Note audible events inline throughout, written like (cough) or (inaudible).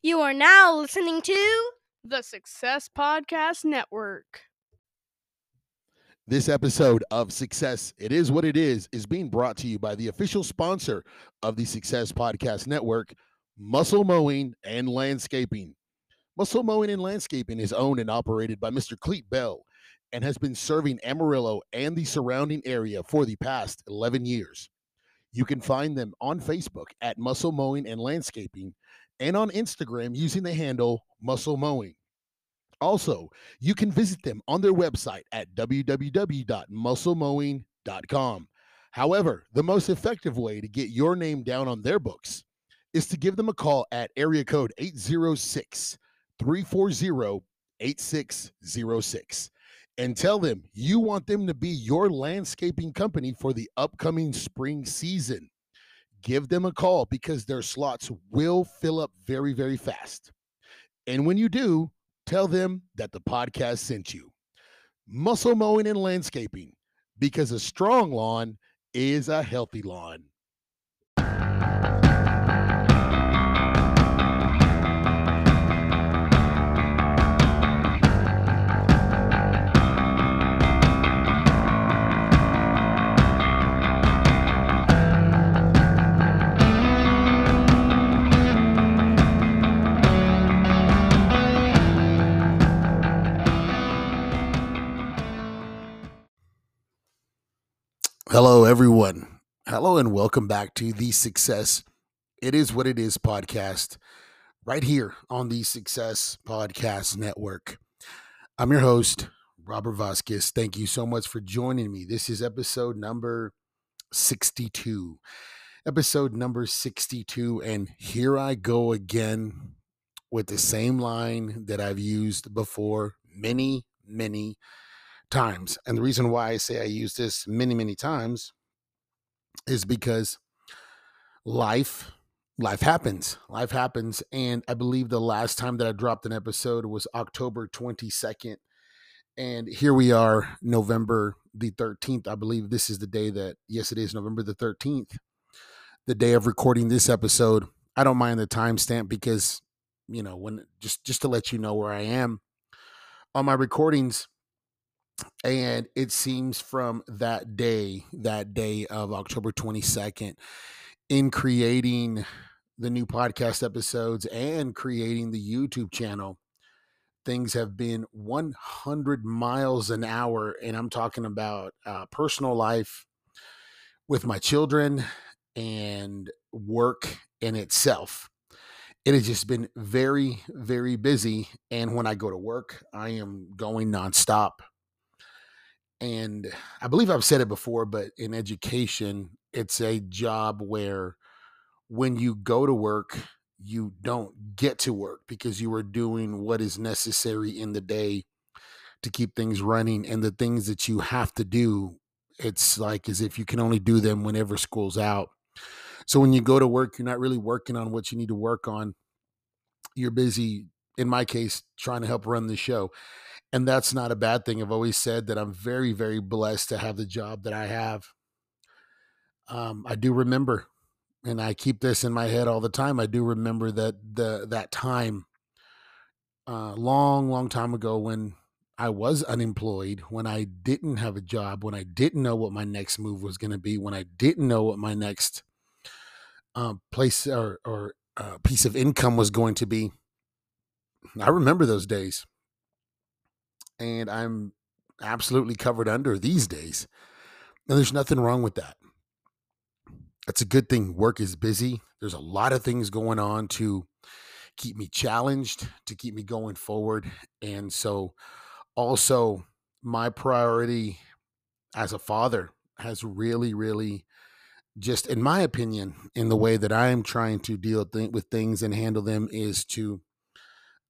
You are now listening to the Success Podcast Network. This episode of Success, It Is What It Is, is being brought to you by the official sponsor of the Success Podcast Network, Muscle Mowing and Landscaping. Muscle Mowing and Landscaping is owned and operated by Mr. Cleet Bell and has been serving Amarillo and the surrounding area for the past 11 years. You can find them on Facebook at Muscle Mowing and Landscaping and on Instagram using the handle Muscle Mowing. Also, you can visit them on their website at www.musclemowing.com. However, the most effective way to get your name down on their books is to give them a call at area code 806 340 8606 and tell them you want them to be your landscaping company for the upcoming spring season. Give them a call because their slots will fill up very, very fast. And when you do, tell them that the podcast sent you. Muscle mowing and landscaping because a strong lawn is a healthy lawn. Hello, everyone. Hello, and welcome back to the Success It Is What It Is podcast, right here on the Success Podcast Network. I'm your host, Robert Vasquez. Thank you so much for joining me. This is episode number 62. Episode number 62. And here I go again with the same line that I've used before many, many times. And the reason why I say I use this many, many times is because life life happens life happens and i believe the last time that i dropped an episode was october 22nd and here we are november the 13th i believe this is the day that yes it is november the 13th the day of recording this episode. I don't mind the timestamp because you know when just just to let you know where i am. On my recordings and it seems from that day that day of october 22nd in creating the new podcast episodes and creating the youtube channel things have been 100 miles an hour and i'm talking about uh, personal life with my children and work in itself. It has just been very very busy and when i go to work i am going nonstop and I believe I've said it before, but in education, it's a job where when you go to work, you don't get to work because you are doing what is necessary in the day to keep things running. And the things that you have to do, it's like as if you can only do them whenever school's out. So when you go to work, you're not really working on what you need to work on. You're busy, in my case, trying to help run the show and that's not a bad thing. I've always said that I'm very, very blessed to have the job that I have. Um, I do remember, and I keep this in my head all the time. I do remember that the that time, uh, long, long time ago when I was unemployed, when I didn't have a job, when I didn't know what my next move was going to be, when I didn't know what my next uh, place or or uh, piece of income was going to be. I remember those days and I'm absolutely covered under these days. And there's nothing wrong with that. That's a good thing. Work is busy. There's a lot of things going on to keep me challenged, to keep me going forward. And so, also, my priority as a father has really, really just, in my opinion, in the way that I am trying to deal with things and handle them is to,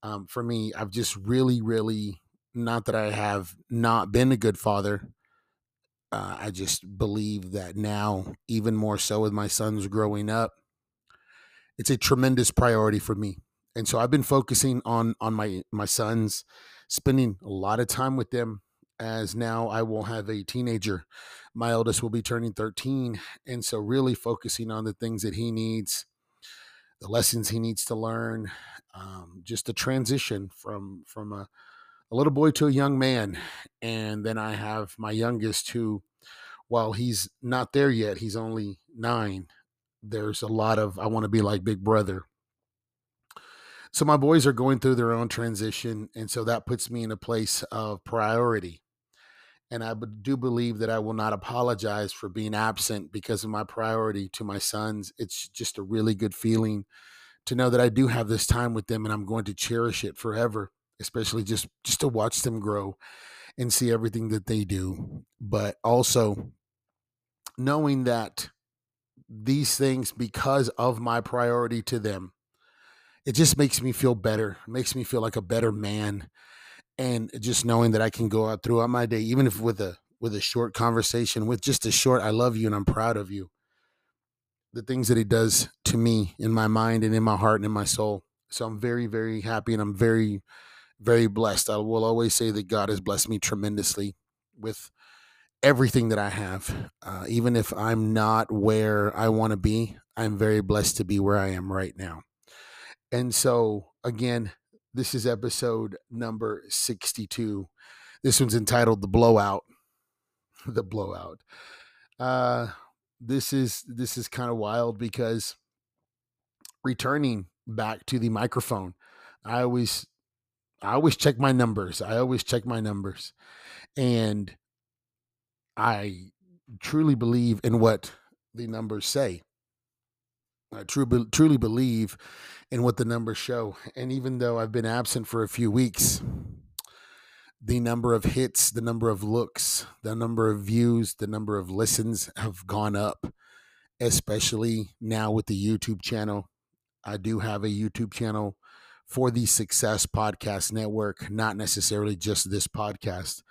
um, for me, I've just really, really not that I have not been a good father. Uh, I just believe that now, even more so with my sons growing up, it's a tremendous priority for me. And so I've been focusing on on my my sons, spending a lot of time with them. As now I will have a teenager. My eldest will be turning 13, and so really focusing on the things that he needs, the lessons he needs to learn, um, just the transition from from a, a little boy to a young man. And then I have my youngest who, while he's not there yet, he's only nine. There's a lot of I want to be like Big Brother. So my boys are going through their own transition, and so that puts me in a place of priority and I do believe that I will not apologize for being absent because of my priority to my sons. It's just a really good feeling to know that I do have this time with them and I'm going to cherish it forever, especially just just to watch them grow and see everything that they do. But also knowing that these things because of my priority to them it just makes me feel better, it makes me feel like a better man and just knowing that I can go out throughout my day, even if with a with a short conversation, with just a short "I love you" and I'm proud of you. The things that he does to me in my mind and in my heart and in my soul. So I'm very, very happy and I'm very, very blessed. I will always say that God has blessed me tremendously with everything that I have. Uh, even if I'm not where I want to be, I'm very blessed to be where I am right now. And so, again, this is episode number 62. This one's entitled The Blowout. (laughs) the Blowout. Uh this is this is kind of wild because returning back to the microphone, I always I always check my numbers. I always check my numbers. And I truly believe in what the numbers say. I truly truly believe in what the numbers show. And even though I've been absent for a few weeks, the number of hits, the number of looks, the number of views, the number of listens have gone up, especially now with the YouTube channel. I do have a YouTube channel for the Success Podcast Network, not necessarily just this podcast,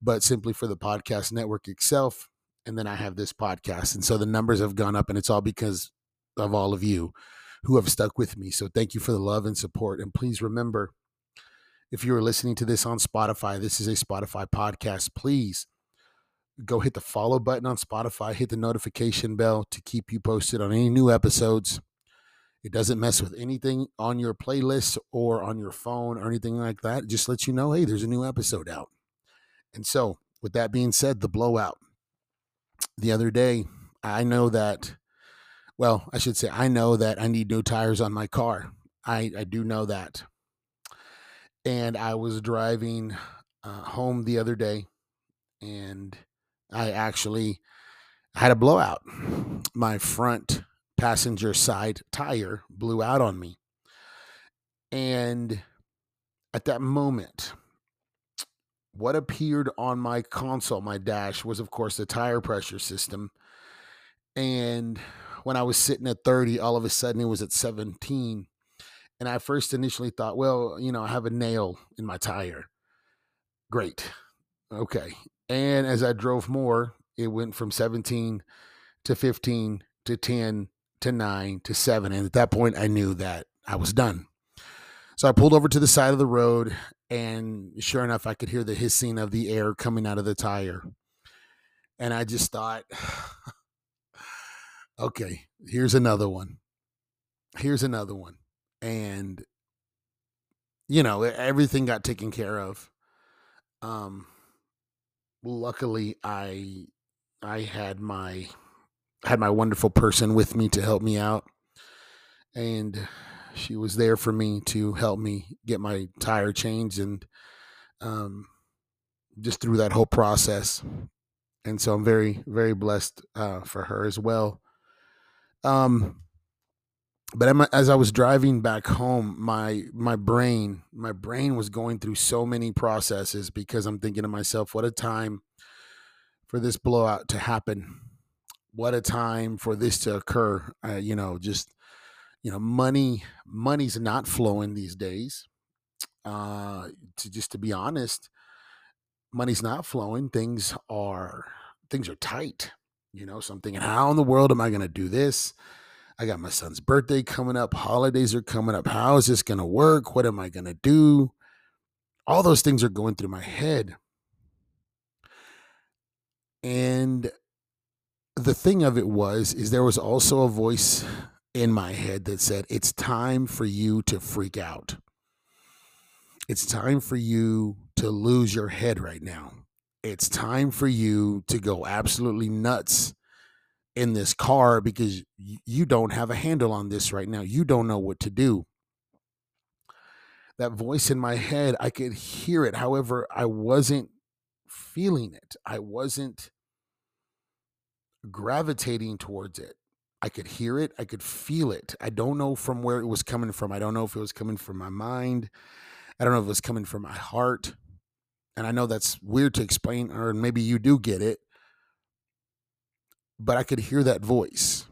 but simply for the podcast network itself. And then I have this podcast. And so the numbers have gone up, and it's all because of all of you who have stuck with me. So thank you for the love and support. And please remember, if you're listening to this on Spotify, this is a Spotify podcast. Please go hit the follow button on Spotify, hit the notification bell to keep you posted on any new episodes. It doesn't mess with anything on your playlist or on your phone or anything like that. It just lets you know, hey, there's a new episode out. And so, with that being said, the blowout. The other day, I know that well, I should say, I know that I need new tires on my car. I, I do know that. And I was driving uh, home the other day and I actually had a blowout. My front passenger side tire blew out on me. And at that moment, what appeared on my console, my dash, was of course the tire pressure system. And when I was sitting at 30, all of a sudden it was at 17. And I first initially thought, well, you know, I have a nail in my tire. Great. Okay. And as I drove more, it went from 17 to 15 to 10 to 9 to 7. And at that point, I knew that I was done. So I pulled over to the side of the road, and sure enough, I could hear the hissing of the air coming out of the tire. And I just thought, (sighs) okay, here's another one. Here's another one. And you know, everything got taken care of. Um luckily I I had my had my wonderful person with me to help me out. And she was there for me to help me get my tire changed and um just through that whole process. And so I'm very, very blessed uh, for her as well. Um, but as I was driving back home, my my brain my brain was going through so many processes because I'm thinking to myself, what a time for this blowout to happen. What a time for this to occur. Uh, you know, just you know, money money's not flowing these days. Uh, to just to be honest, money's not flowing. Things are things are tight. You know, so I'm thinking, how in the world am I going to do this? I got my son's birthday coming up. Holidays are coming up. How is this going to work? What am I going to do? All those things are going through my head. And the thing of it was, is there was also a voice in my head that said, It's time for you to freak out. It's time for you to lose your head right now. It's time for you to go absolutely nuts in this car because you don't have a handle on this right now. You don't know what to do. That voice in my head, I could hear it. However, I wasn't feeling it. I wasn't gravitating towards it. I could hear it. I could feel it. I don't know from where it was coming from. I don't know if it was coming from my mind. I don't know if it was coming from my heart. And I know that's weird to explain, or maybe you do get it but I could hear that voice.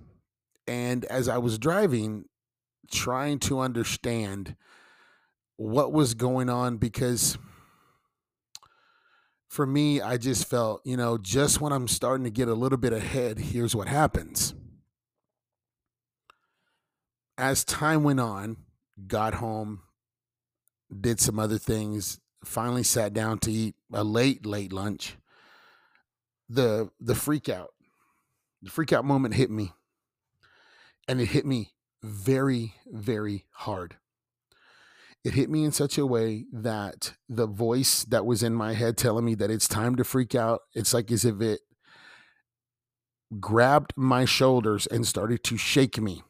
And as I was driving, trying to understand what was going on, because for me, I just felt, you know, just when I'm starting to get a little bit ahead, here's what happens. As time went on, got home, did some other things, finally sat down to eat a late, late lunch. The the freak out the freak out moment hit me. And it hit me very, very hard. It hit me in such a way that the voice that was in my head telling me that it's time to freak out, it's like as if it grabbed my shoulders and started to shake me.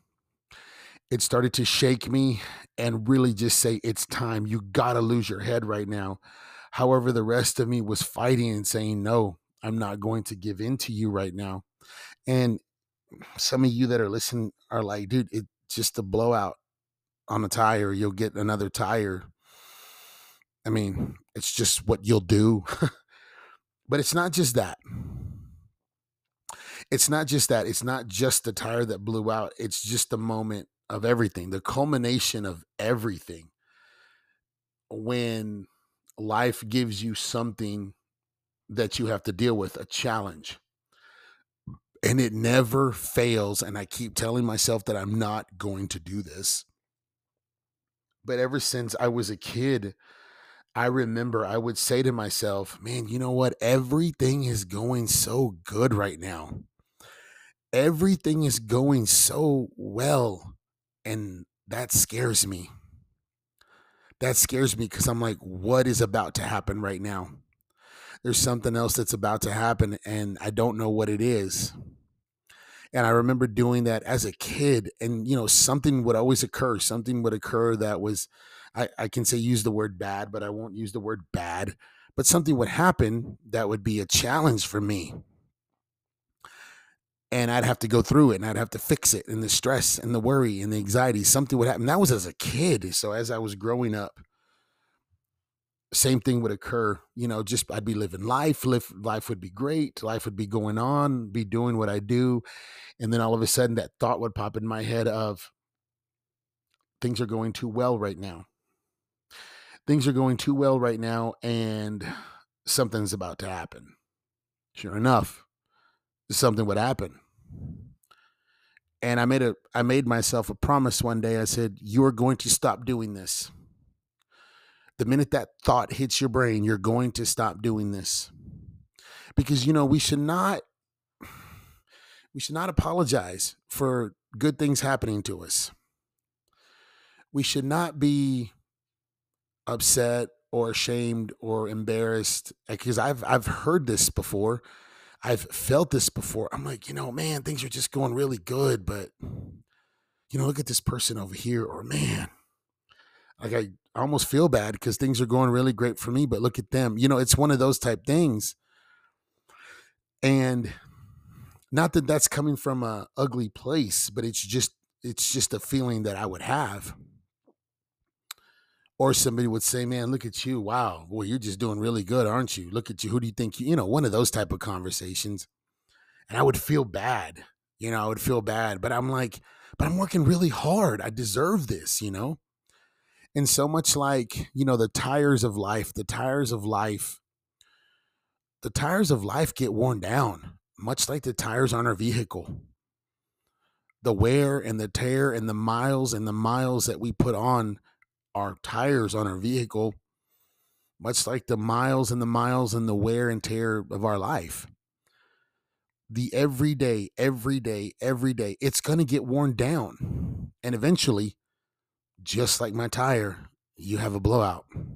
It started to shake me and really just say, It's time. You got to lose your head right now. However, the rest of me was fighting and saying, No, I'm not going to give in to you right now. And some of you that are listening are like, dude, it's just a blowout on a tire. You'll get another tire. I mean, it's just what you'll do. (laughs) but it's not just that. It's not just that. It's not just the tire that blew out. It's just the moment of everything, the culmination of everything. When life gives you something that you have to deal with, a challenge and it never fails. And I keep telling myself that I'm not going to do this. But ever since I was a kid, I remember I would say to myself, man, you know what? Everything is going so good right now. Everything is going so well. And that scares me. That scares me because I'm like, what is about to happen right now? there's something else that's about to happen and I don't know what it is. And I remember doing that as a kid, and you know, something would always occur. Something would occur that was, I, I can say use the word bad, but I won't use the word bad. But something would happen that would be a challenge for me. And I'd have to go through it and I'd have to fix it and the stress and the worry and the anxiety. Something would happen. That was as a kid. So as I was growing up, same thing would occur you know just i'd be living life life would be great life would be going on be doing what i do and then all of a sudden that thought would pop in my head of things are going too well right now. Things are going too well right now and something's about to happen. Sure enough something would happen. And i made a i made myself a promise one day i said you're going to stop doing this the minute that thought hits your brain, you're going to stop doing this. Because you know, we should not we should not apologize for good things happening to us. We should not be upset or ashamed or embarrassed eh, because I've I've heard this before. I've felt this before. I'm like, you know, man, things are just going really good, but you know, look at this person over here or man, like I I almost feel bad because things are going really great for me, but look at them. You know, it's one of those type things. And not that that's coming from a ugly place, but it's just it's just a feeling that I would have. Or somebody would say, "Man, look at you! Wow, boy, you're just doing really good, aren't you? Look at you. Who do you think you? You know, one of those type of conversations." And I would feel bad. You know, I would feel bad, but I'm like, but I'm working really hard. I deserve this. You know and so much like you know the tires of life the tires of life the tires of life get worn down much like the tires on our vehicle the wear and the tear and the miles and the miles that we put on our tires on our vehicle much like the miles and the miles and the wear and tear of our life the everyday, every day, every day, it's going to get worn down. And eventually, just like my tire, you have a blowout. You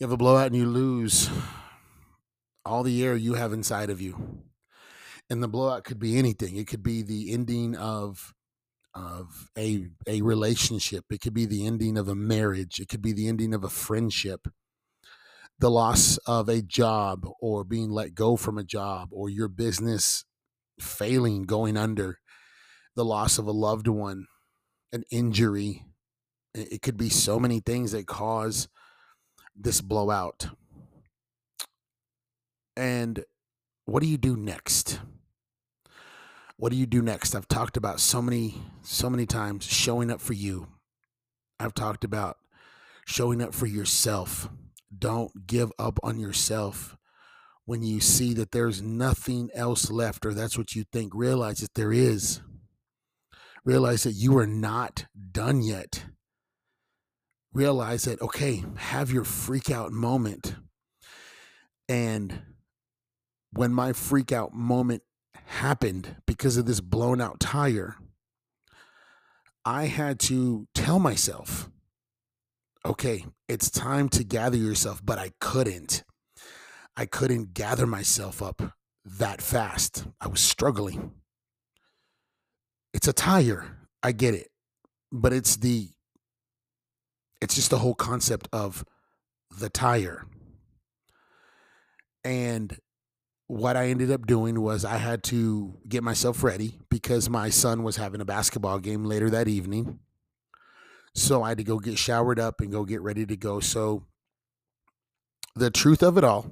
have a blowout and you lose all the air you have inside of you. And the blowout could be anything. It could be the ending of of a a relationship. It could be the ending of a marriage. It could be the ending of a friendship. The loss of a job or being let go from a job or your business failing, going under. The loss of a loved one, an injury. It could be so many things that cause this blowout. And what do you do next? What do you do next? I've talked about so many, so many times showing up for you. I've talked about showing up for yourself. Don't give up on yourself when you see that there's nothing else left, or that's what you think. Realize that there is. Realize that you are not done yet. Realize that, okay, have your freak out moment. And when my freak out moment happened because of this blown out tire, I had to tell myself, okay, it's time to gather yourself, but I couldn't. I couldn't gather myself up that fast. I was struggling. It's a tire. I get it. But it's the it's just the whole concept of the tire. And what I ended up doing was I had to get myself ready because my son was having a basketball game later that evening. So I had to go get showered up and go get ready to go. So the truth of it all,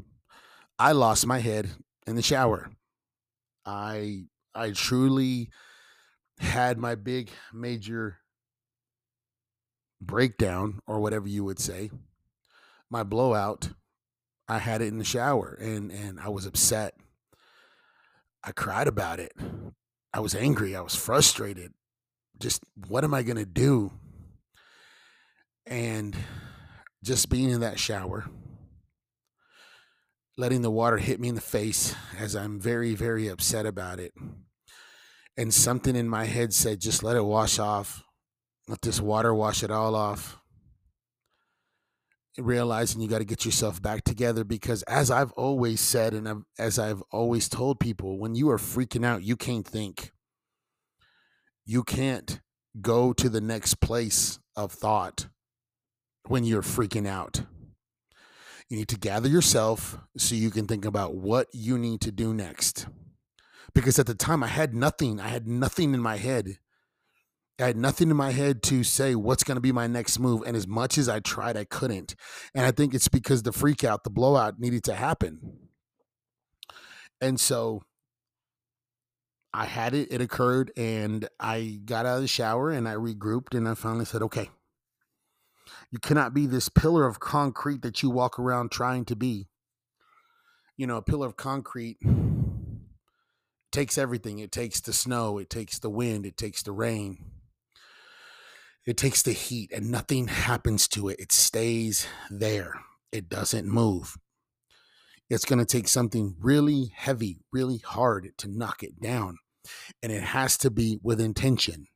I lost my head in the shower. I I truly had my big major breakdown or whatever you would say. My blowout I had it in the shower and and I was upset. I cried about it. I was angry. I was frustrated. Just what am I going to do? And just being in that shower, letting the water hit me in the face as I'm very, very upset about it. And something in my head said, just let it wash off. Let this water wash it all off. Realizing you got to get yourself back together because as I've always said and as I've always told people when you are freaking out you can't think. You can't go to the next place of thought when you're freaking out. You need to gather yourself so you can think about what you need to do next because at the time I had nothing I had nothing in my head I had nothing in my head to say what's going to be my next move. And as much as I tried, I couldn't. And I think it's because the freak out, the blowout needed to happen. And so I had it, it occurred, and I got out of the shower and I regrouped and I finally said, okay, you cannot be this pillar of concrete that you walk around trying to be. You know, a pillar of concrete takes everything. It takes the snow, it takes the wind, it takes the rain it takes the heat and nothing happens to it. It stays there. It doesn't move. It's going to take something really heavy, really hard to knock it down. And it has to be with intention.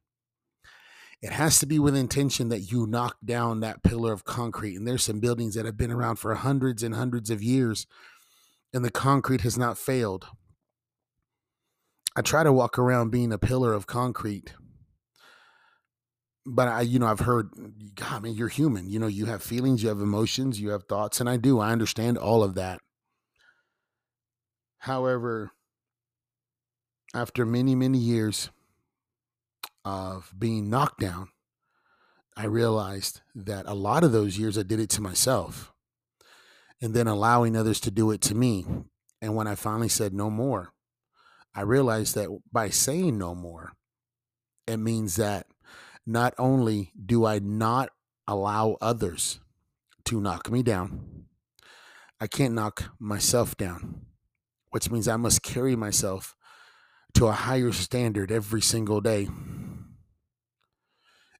It has to be with intention that you knock down that pillar of concrete. And there's some buildings that have been around for hundreds and hundreds of years, and the concrete has not failed. I try to walk around being a pillar of concrete but I, you know, I've heard, God, I mean, you're human. You know, you have feelings, you have emotions, you have thoughts, and I do. I understand all of that. However, after many, many years of being knocked down, I realized that a lot of those years I did it to myself and then allowing others to do it to me. And when I finally said no more, I realized that by saying no more, it means that not only do I not allow others to knock me down, I can't knock myself down, which means I must carry myself to a higher standard every single day.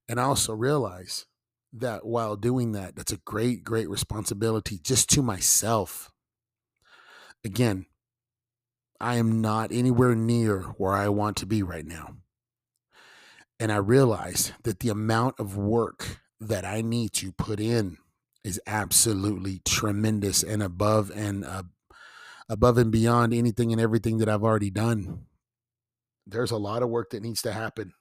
And I also realize that while doing that, that's a great, great responsibility just to myself. Again, I am not anywhere near where I want to be right now. And I realize that the amount of work that I need to put in is absolutely tremendous and above and uh, above and beyond anything and everything that I've already done. There's a lot of work that needs to happen.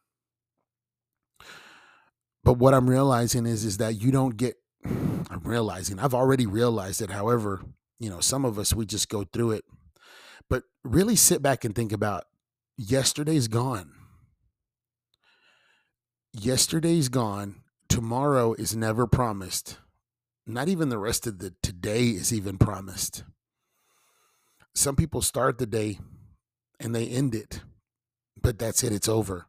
But what I'm realizing is is that you don't get I'm realizing I've already realized it. However, you know, some of us we just go through it. But really sit back and think about yesterday's gone. Yesterday's gone. Tomorrow is never promised. Not even the rest of the today is even promised. Some people start the day and they end it, but that's it, it's over.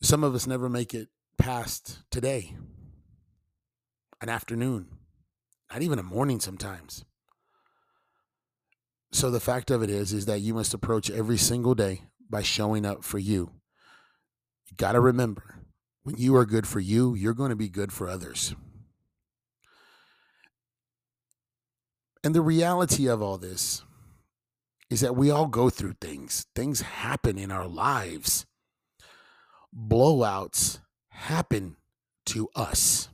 Some of us never make it past today, an afternoon, not even a morning sometimes. So the fact of it is is that you must approach every single day by showing up for you. You got to remember, when you are good for you, you're going to be good for others. And the reality of all this is that we all go through things. Things happen in our lives. Blowouts happen to us.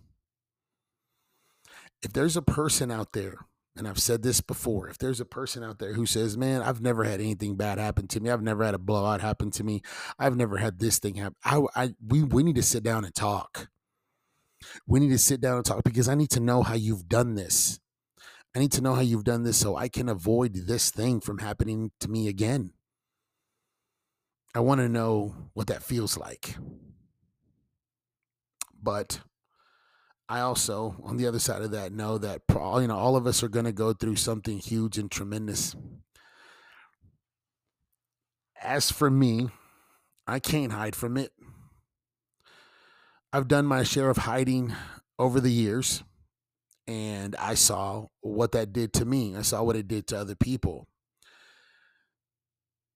If there's a person out there, and I've said this before, if there's a person out there who says, Man, I've never had anything bad happen to me, I've never had a blowout happen to me, I've never had this thing happen, I, I we, we need to sit down and talk. We need to sit down and talk because I need to know how you've done this. I need to know how you've done this so I can avoid this thing from happening to me again. I want to know what that feels like. But I also, on the other side of that, know that you know all of us are going to go through something huge and tremendous. As for me, I can't hide from it. I've done my share of hiding over the years, and I saw what that did to me. I saw what it did to other people.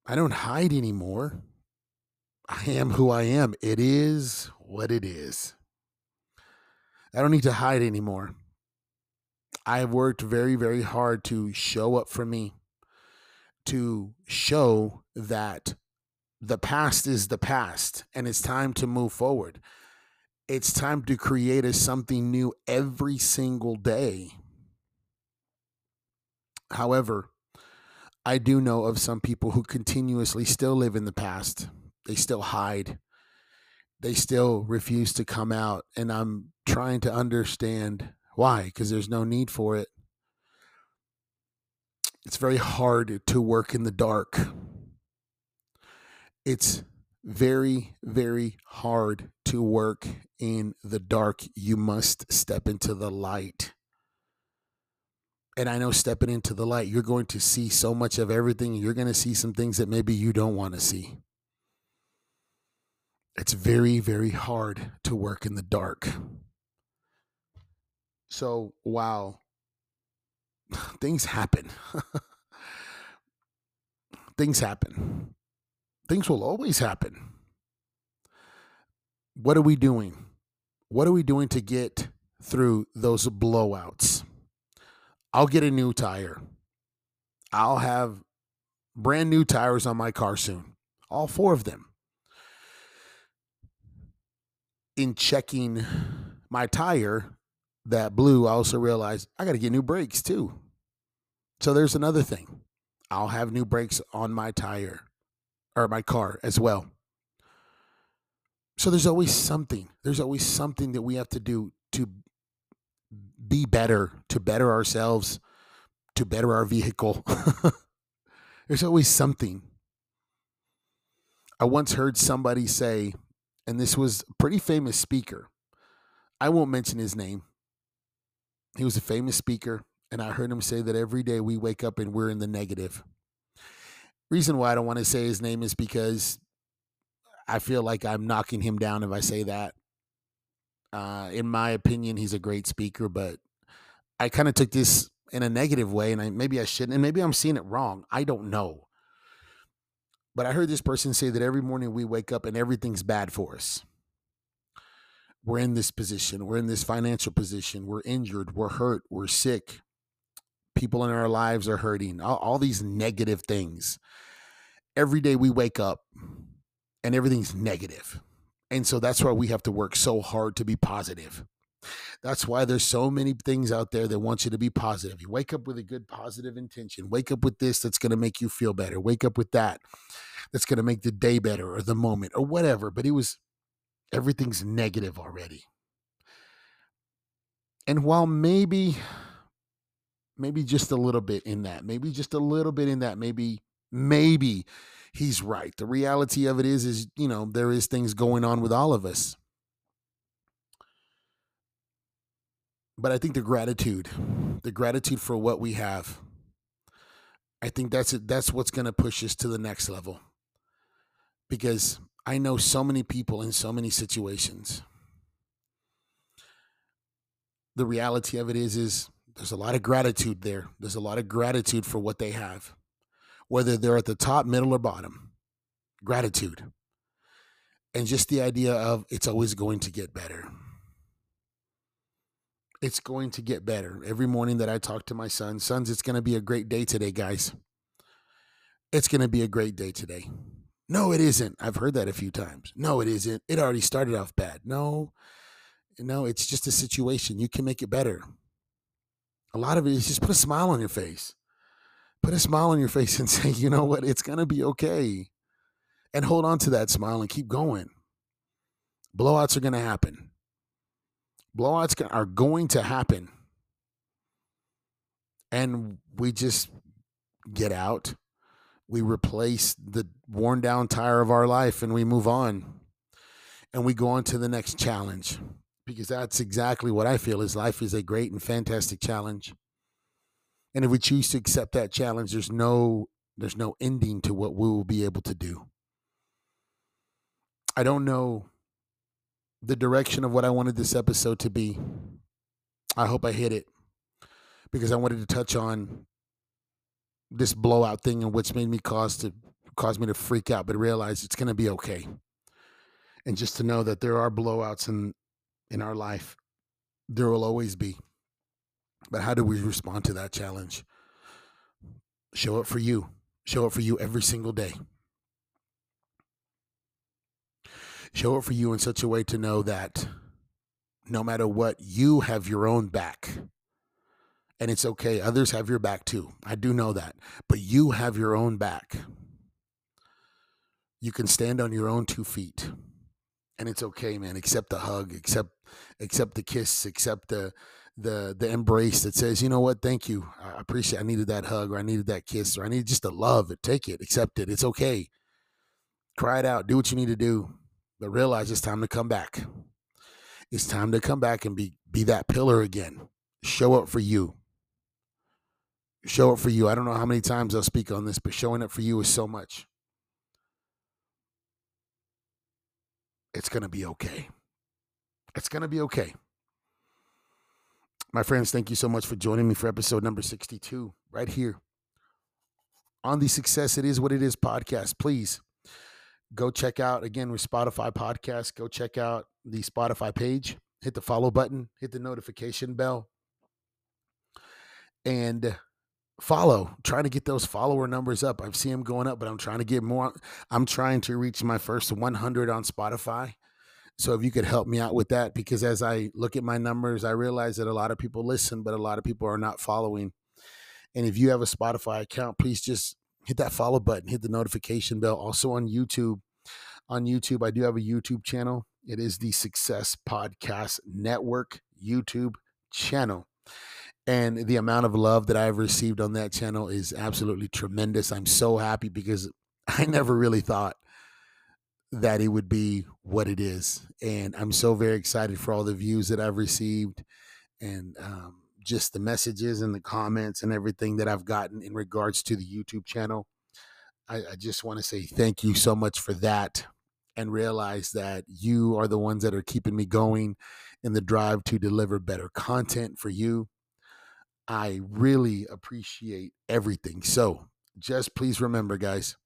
I don't hide anymore. I am who I am. It is what it is. I don't need to hide anymore. I have worked very, very hard to show up for me, to show that the past is the past and it's time to move forward. It's time to create a something new every single day. However, I do know of some people who continuously still live in the past. They still hide they still refuse to come out. And I'm trying to understand why, because there's no need for it. It's very hard to work in the dark. It's very, very hard to work in the dark. You must step into the light. And I know stepping into the light, you're going to see so much of everything. You're going to see some things that maybe you don't want to see it's very, very hard to work in the dark. So, wow, (sighs) things happen. (laughs) things happen. Things will always happen. What are we doing? What are we doing to get through those blowouts? I'll get a new tire. I'll have brand new tires on my car soon. All four of them. In checking my tire that blew, I also realized I got to get new brakes too. So there's another thing. I'll have new brakes on my tire or my car as well. So there's always something. There's always something that we have to do to be better, to better ourselves, to better our vehicle. (laughs) there's always something. I once heard somebody say, and this was a pretty famous speaker. I won't mention his name. He was a famous speaker, and I heard him say that every day we wake up and we're in the negative. Reason why I don't want to say his name is because I feel like I'm knocking him down if I say that. Uh, in my opinion, he's a great speaker, but I kind of took this in a negative way, and I, maybe I shouldn't, and maybe I'm seeing it wrong. I don't know. But I heard this person say that every morning we wake up and everything's bad for us. We're in this position, we're in this financial position, we're injured, we're hurt, we're sick. people in our lives are hurting, all, all these negative things. Every day we wake up and everything's negative. And so that's why we have to work so hard to be positive. That's why there's so many things out there that want you to be positive. You wake up with a good positive intention. Wake up with this that's going to make you feel better. Wake up with that that's going to make the day better or the moment or whatever. But it was everything's negative already. And while maybe maybe just a little bit in that, maybe just a little bit in that, maybe maybe he's right. The reality of it is is, you know, there is things going on with all of us. But I think the gratitude, the gratitude for what we have, I think that's it. That's what's going to push us to the next level. Because I know so many people in so many situations. The reality of it is, is there's a lot of gratitude there. There's a lot of gratitude for what they have, whether they're at the top, middle, or bottom. Gratitude. And just the idea of it's always going to get better it's going to get better. Every morning that I talk to my son, sons, it's going to be a great day today, guys. It's going to be a great day today. No, it isn't. I've heard that a few times. No, it isn't. It already started off bad. No, no, it's just a situation. You can make it better. A lot of it is just put a smile on your face. Put a smile on your face (laughs) and say, you know what? It's going to be okay. And hold on to that smile and keep going. Blowouts are going to happen blowouts are going to happen. And we just get out. We replace the worn down tire of our life and we move on. And we go on to the next challenge because that's exactly what I feel is life is a great and fantastic challenge. And if we choose to accept that challenge, there's no there's no ending to what we will be able to do. I don't know the direction of what I wanted this episode to be. I hope I hit it because I wanted to touch on this blowout thing and what's made me cause to cause me to freak out, but realize it's going to be okay. And just to know that there are blowouts in in our life, there will always be. But how do we respond to that challenge? Show it for you. Show it for you every single day. Show it for you in such a way to know that no matter what, you have your own back. And it's okay. Others have your back too. I do know that. But you have your own back. You can stand on your own two feet. And it's okay, man. Accept the hug, accept accept the kiss, accept the the the embrace that says, you know what, thank you. I appreciate I needed that hug or I needed that kiss or I need just to love. Take it, accept it. It's okay. Cry it out. Do what you need to do but realize it's time to come back. It's time to come back and be be that pillar again. Show up for you. Show up for you. I don't know how many times I'll speak on this, but showing up for you is so much. It's going to be okay. It's going to be okay. My friends, thank you so much for joining me for episode number 62 right here on the Success It Is What It Is podcast. Please go check out again with Spotify podcast. Go check out the Spotify page. Hit the follow button. Hit the notification bell. And follow. Trying to get those follower numbers up. I've seen them going up, but I'm trying to get more. I'm trying to reach my first 100 on Spotify. So if you could help me out with that, because as I look at my numbers, I realize that a lot of people listen, but a lot of people are not following. And if you have a Spotify account, please just hit that follow button, hit the notification bell. Also on YouTube, on YouTube, I do have a YouTube channel. It is the Success Podcast Network YouTube channel. And the amount of love that I've received on that channel is absolutely tremendous. I'm so happy because (laughs) I never really thought that it would be what it is. And I'm so very excited for all the views that I've received and um, just the messages and the comments and everything that I've gotten in regards to the YouTube channel. I, I just want to say thank you so much for that and realize that you are the ones that are keeping me going in the drive to deliver better content for you. I really appreciate everything. So just please remember, guys,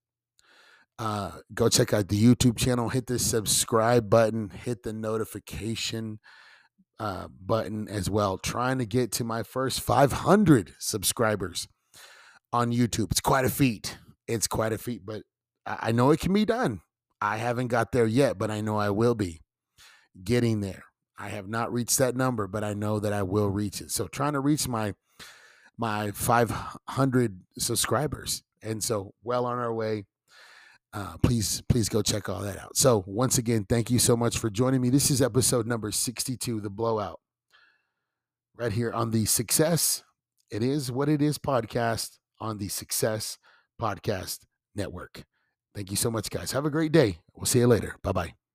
uh, go check out the YouTube channel, hit the subscribe button, hit the notification uh, button as well, trying to get to my first 500 subscribers on YouTube. It's quite a feat. It's quite a feat, but I know it can be done. I haven't got there yet, but I know I will be getting there. I have not reached that number, but I know that I will reach it. So trying to reach my my 500 subscribers, and so well on our way. Uh, please, please go check all that out. So once again, thank you so much for joining me. This is episode number 62, the blowout, right here on the Success. It is what it is podcast on the Success Podcast Network. Thank you so much, guys. Have a great day. We'll see you later. Bye bye.